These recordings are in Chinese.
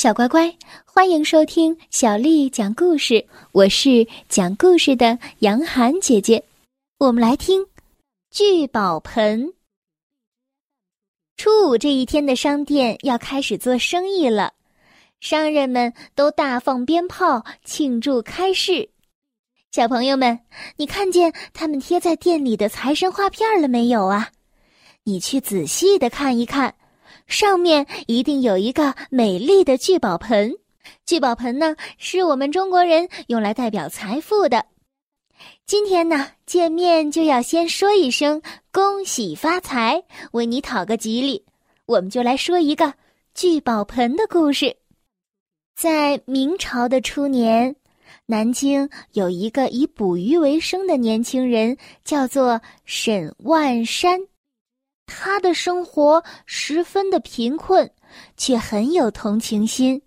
小乖乖，欢迎收听小丽讲故事。我是讲故事的杨涵姐姐。我们来听聚宝盆。初五这一天的商店要开始做生意了，商人们都大放鞭炮庆祝开市。小朋友们，你看见他们贴在店里的财神画片了没有啊？你去仔细的看一看。上面一定有一个美丽的聚宝盆，聚宝盆呢是我们中国人用来代表财富的。今天呢见面就要先说一声恭喜发财，为你讨个吉利。我们就来说一个聚宝盆的故事。在明朝的初年，南京有一个以捕鱼为生的年轻人，叫做沈万山。他的生活十分的贫困，却很有同情心，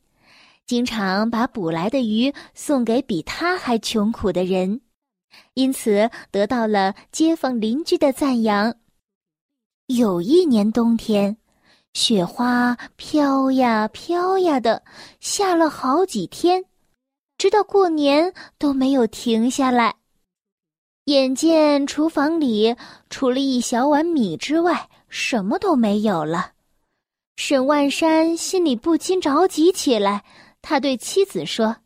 经常把捕来的鱼送给比他还穷苦的人，因此得到了街坊邻居的赞扬。有一年冬天，雪花飘呀飘呀的，下了好几天，直到过年都没有停下来。眼见厨房里除了一小碗米之外，什么都没有了，沈万山心里不禁着急起来。他对妻子说：“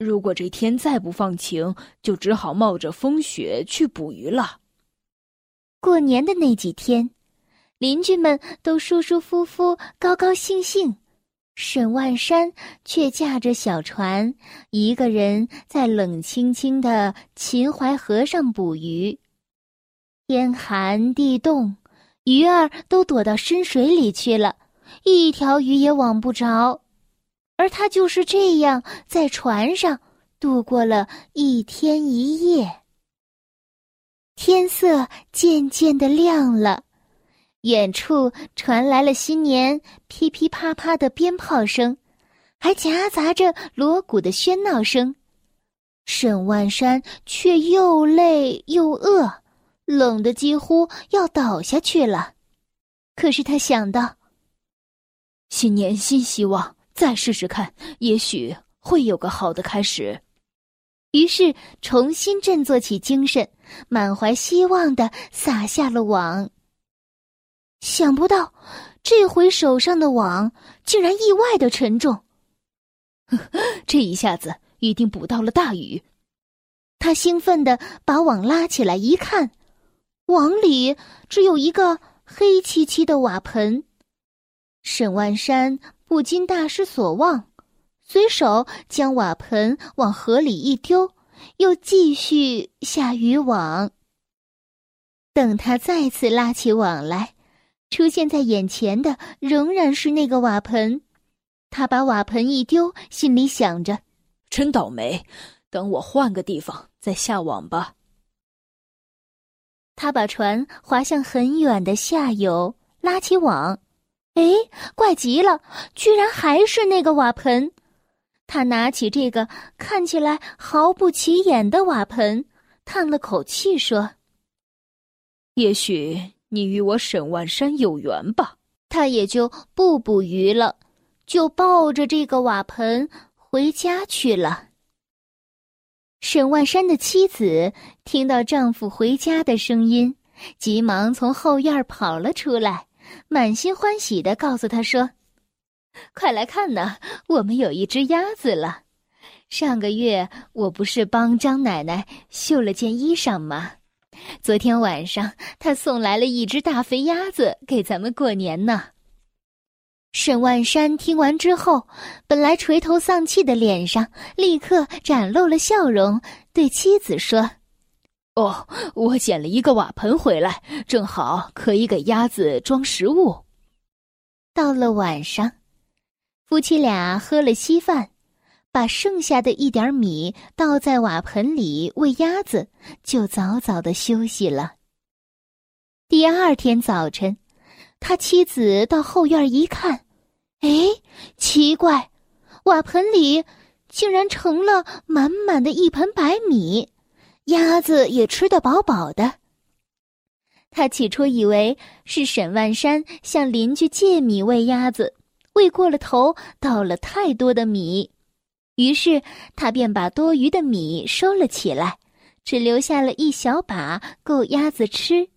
如果这天再不放晴，就只好冒着风雪去捕鱼了。”过年的那几天，邻居们都舒舒服服、高高兴兴，沈万山却驾着小船，一个人在冷清清的秦淮河上捕鱼。天寒地冻。鱼儿都躲到深水里去了，一条鱼也网不着，而他就是这样在船上度过了一天一夜。天色渐渐的亮了，远处传来了新年噼噼啪啪的鞭炮声，还夹杂着锣鼓的喧闹声。沈万山却又累又饿。冷得几乎要倒下去了，可是他想到，新年新希望，再试试看，也许会有个好的开始。于是重新振作起精神，满怀希望的撒下了网。想不到，这回手上的网竟然意外的沉重，这一下子一定捕到了大鱼。他兴奋的把网拉起来一看。网里只有一个黑漆漆的瓦盆，沈万山不禁大失所望，随手将瓦盆往河里一丢，又继续下渔网。等他再次拉起网来，出现在眼前的仍然是那个瓦盆。他把瓦盆一丢，心里想着：“真倒霉，等我换个地方再下网吧。”他把船划向很远的下游，拉起网，哎，怪极了，居然还是那个瓦盆。他拿起这个看起来毫不起眼的瓦盆，叹了口气说：“也许你与我沈万山有缘吧。”他也就不捕鱼了，就抱着这个瓦盆回家去了。沈万山的妻子听到丈夫回家的声音，急忙从后院跑了出来，满心欢喜的告诉他说：“快来看呐，我们有一只鸭子了。上个月我不是帮张奶奶绣了件衣裳吗？昨天晚上她送来了一只大肥鸭子给咱们过年呢。”沈万山听完之后，本来垂头丧气的脸上立刻展露了笑容，对妻子说：“哦，我捡了一个瓦盆回来，正好可以给鸭子装食物。”到了晚上，夫妻俩喝了稀饭，把剩下的一点米倒在瓦盆里喂鸭子，就早早的休息了。第二天早晨。他妻子到后院一看，哎，奇怪，瓦盆里竟然盛了满满的一盆白米，鸭子也吃得饱饱的。他起初以为是沈万山向邻居借米喂鸭子，喂过了头，倒了太多的米，于是他便把多余的米收了起来，只留下了一小把够鸭子吃。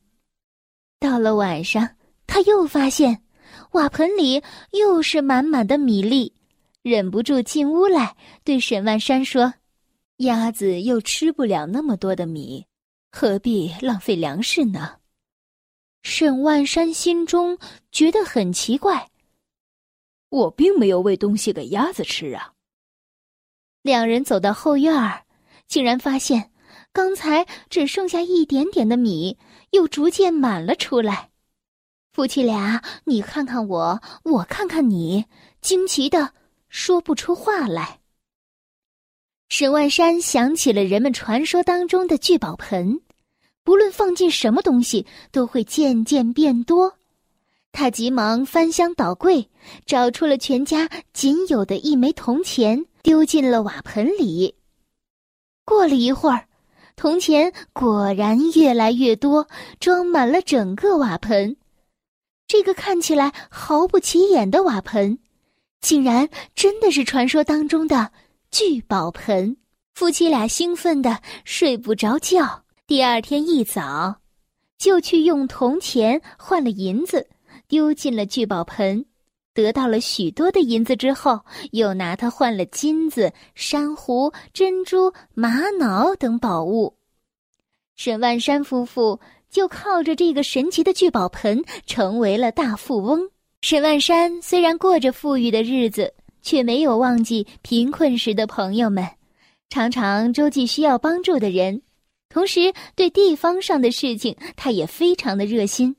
到了晚上，他又发现瓦盆里又是满满的米粒，忍不住进屋来对沈万山说：“鸭子又吃不了那么多的米，何必浪费粮食呢？”沈万山心中觉得很奇怪。我并没有喂东西给鸭子吃啊。两人走到后院儿，竟然发现刚才只剩下一点点的米，又逐渐满了出来。夫妻俩，你看看我，我看看你，惊奇的说不出话来。沈万山想起了人们传说当中的聚宝盆，不论放进什么东西，都会渐渐变多。他急忙翻箱倒柜，找出了全家仅有的一枚铜钱，丢进了瓦盆里。过了一会儿，铜钱果然越来越多，装满了整个瓦盆。这个看起来毫不起眼的瓦盆，竟然真的是传说当中的聚宝盆。夫妻俩兴奋的睡不着觉。第二天一早，就去用铜钱换了银子。丢进了聚宝盆，得到了许多的银子之后，又拿它换了金子、珊瑚、珍珠、玛瑙等宝物。沈万山夫妇就靠着这个神奇的聚宝盆成为了大富翁。沈万山虽然过着富裕的日子，却没有忘记贫困时的朋友们，常常周济需要帮助的人，同时对地方上的事情，他也非常的热心。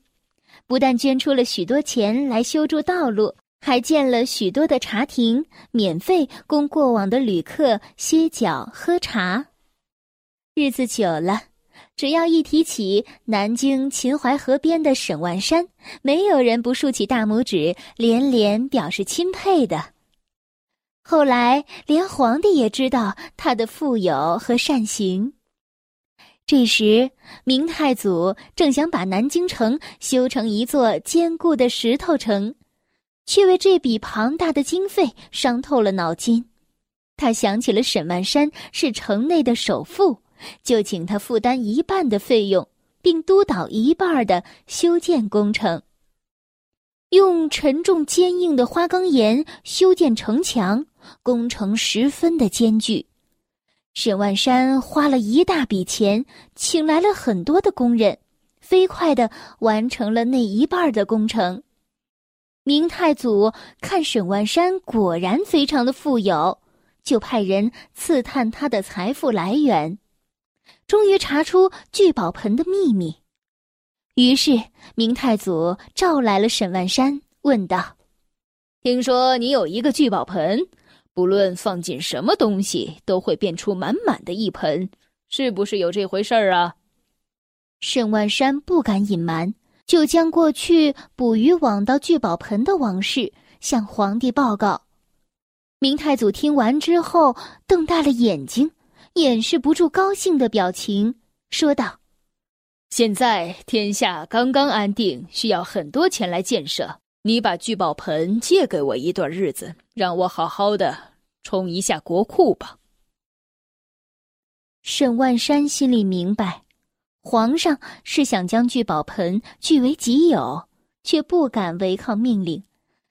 不但捐出了许多钱来修筑道路，还建了许多的茶亭，免费供过往的旅客歇脚喝茶。日子久了，只要一提起南京秦淮河边的沈万山，没有人不竖起大拇指，连连表示钦佩的。后来，连皇帝也知道他的富有和善行。这时，明太祖正想把南京城修成一座坚固的石头城，却为这笔庞大的经费伤透了脑筋。他想起了沈万山是城内的首富，就请他负担一半的费用，并督导一半的修建工程。用沉重坚硬的花岗岩修建城墙，工程十分的艰巨。沈万山花了一大笔钱，请来了很多的工人，飞快的完成了那一半的工程。明太祖看沈万山果然非常的富有，就派人刺探他的财富来源，终于查出聚宝盆的秘密。于是明太祖召来了沈万山，问道：“听说你有一个聚宝盆？”不论放进什么东西，都会变出满满的一盆，是不是有这回事儿啊？沈万山不敢隐瞒，就将过去捕鱼网到聚宝盆的往事向皇帝报告。明太祖听完之后，瞪大了眼睛，掩饰不住高兴的表情，说道：“现在天下刚刚安定，需要很多钱来建设。”你把聚宝盆借给我一段日子，让我好好的充一下国库吧。沈万山心里明白，皇上是想将聚宝盆据为己有，却不敢违抗命令，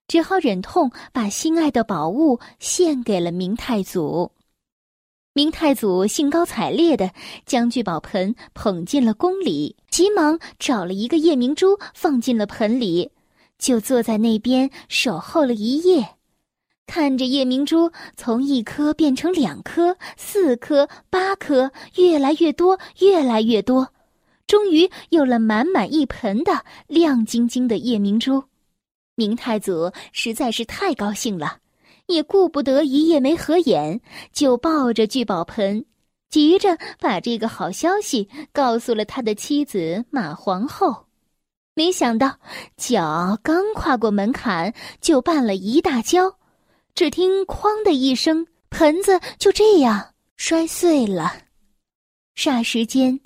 只好忍痛把心爱的宝物献给了明太祖。明太祖兴高采烈的将聚宝盆捧进了宫里，急忙找了一个夜明珠放进了盆里。就坐在那边守候了一夜，看着夜明珠从一颗变成两颗、四颗、八颗，越来越多，越来越多，终于有了满满一盆的亮晶晶的夜明珠。明太祖实在是太高兴了，也顾不得一夜没合眼，就抱着聚宝盆，急着把这个好消息告诉了他的妻子马皇后。没想到，脚刚跨过门槛，就绊了一大跤。只听“哐”的一声，盆子就这样摔碎了。霎时间，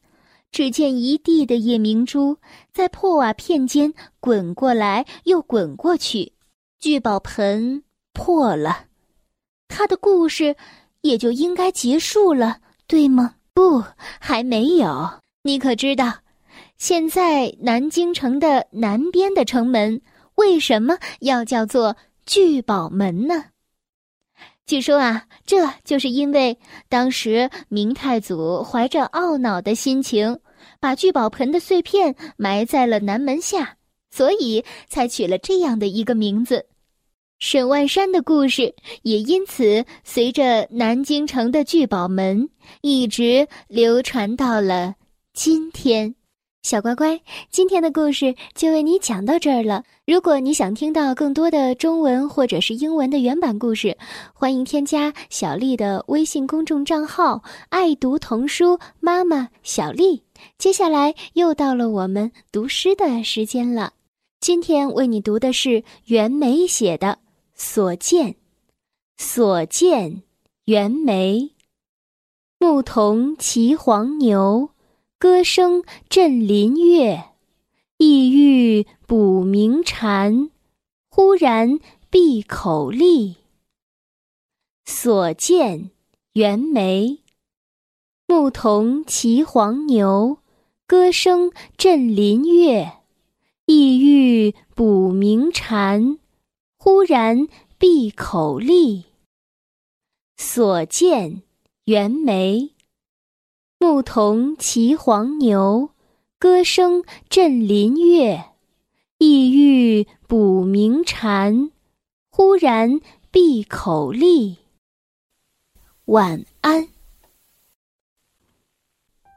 只见一地的夜明珠在破瓦片间滚过来又滚过去。聚宝盆破了，他的故事也就应该结束了，对吗？不，还没有。你可知道，现在南京城的南边的城门为什么要叫做聚宝门呢？据说啊，这就是因为当时明太祖怀着懊恼的心情，把聚宝盆的碎片埋在了南门下，所以才取了这样的一个名字。沈万山的故事也因此随着南京城的聚宝门一直流传到了今天。小乖乖，今天的故事就为你讲到这儿了。如果你想听到更多的中文或者是英文的原版故事，欢迎添加小丽的微信公众账号“爱读童书妈妈小丽”。接下来又到了我们读诗的时间了。今天为你读的是袁枚写的。所见，所见，袁枚。牧童骑黄牛，歌声振林樾。意欲捕鸣蝉，忽然闭口立。所见，袁枚。牧童骑黄牛，歌声振林樾。意欲捕鸣蝉。忽然闭口立。所见，袁枚。牧童骑黄牛，歌声振林樾。意欲捕鸣蝉，忽然闭口立。晚安。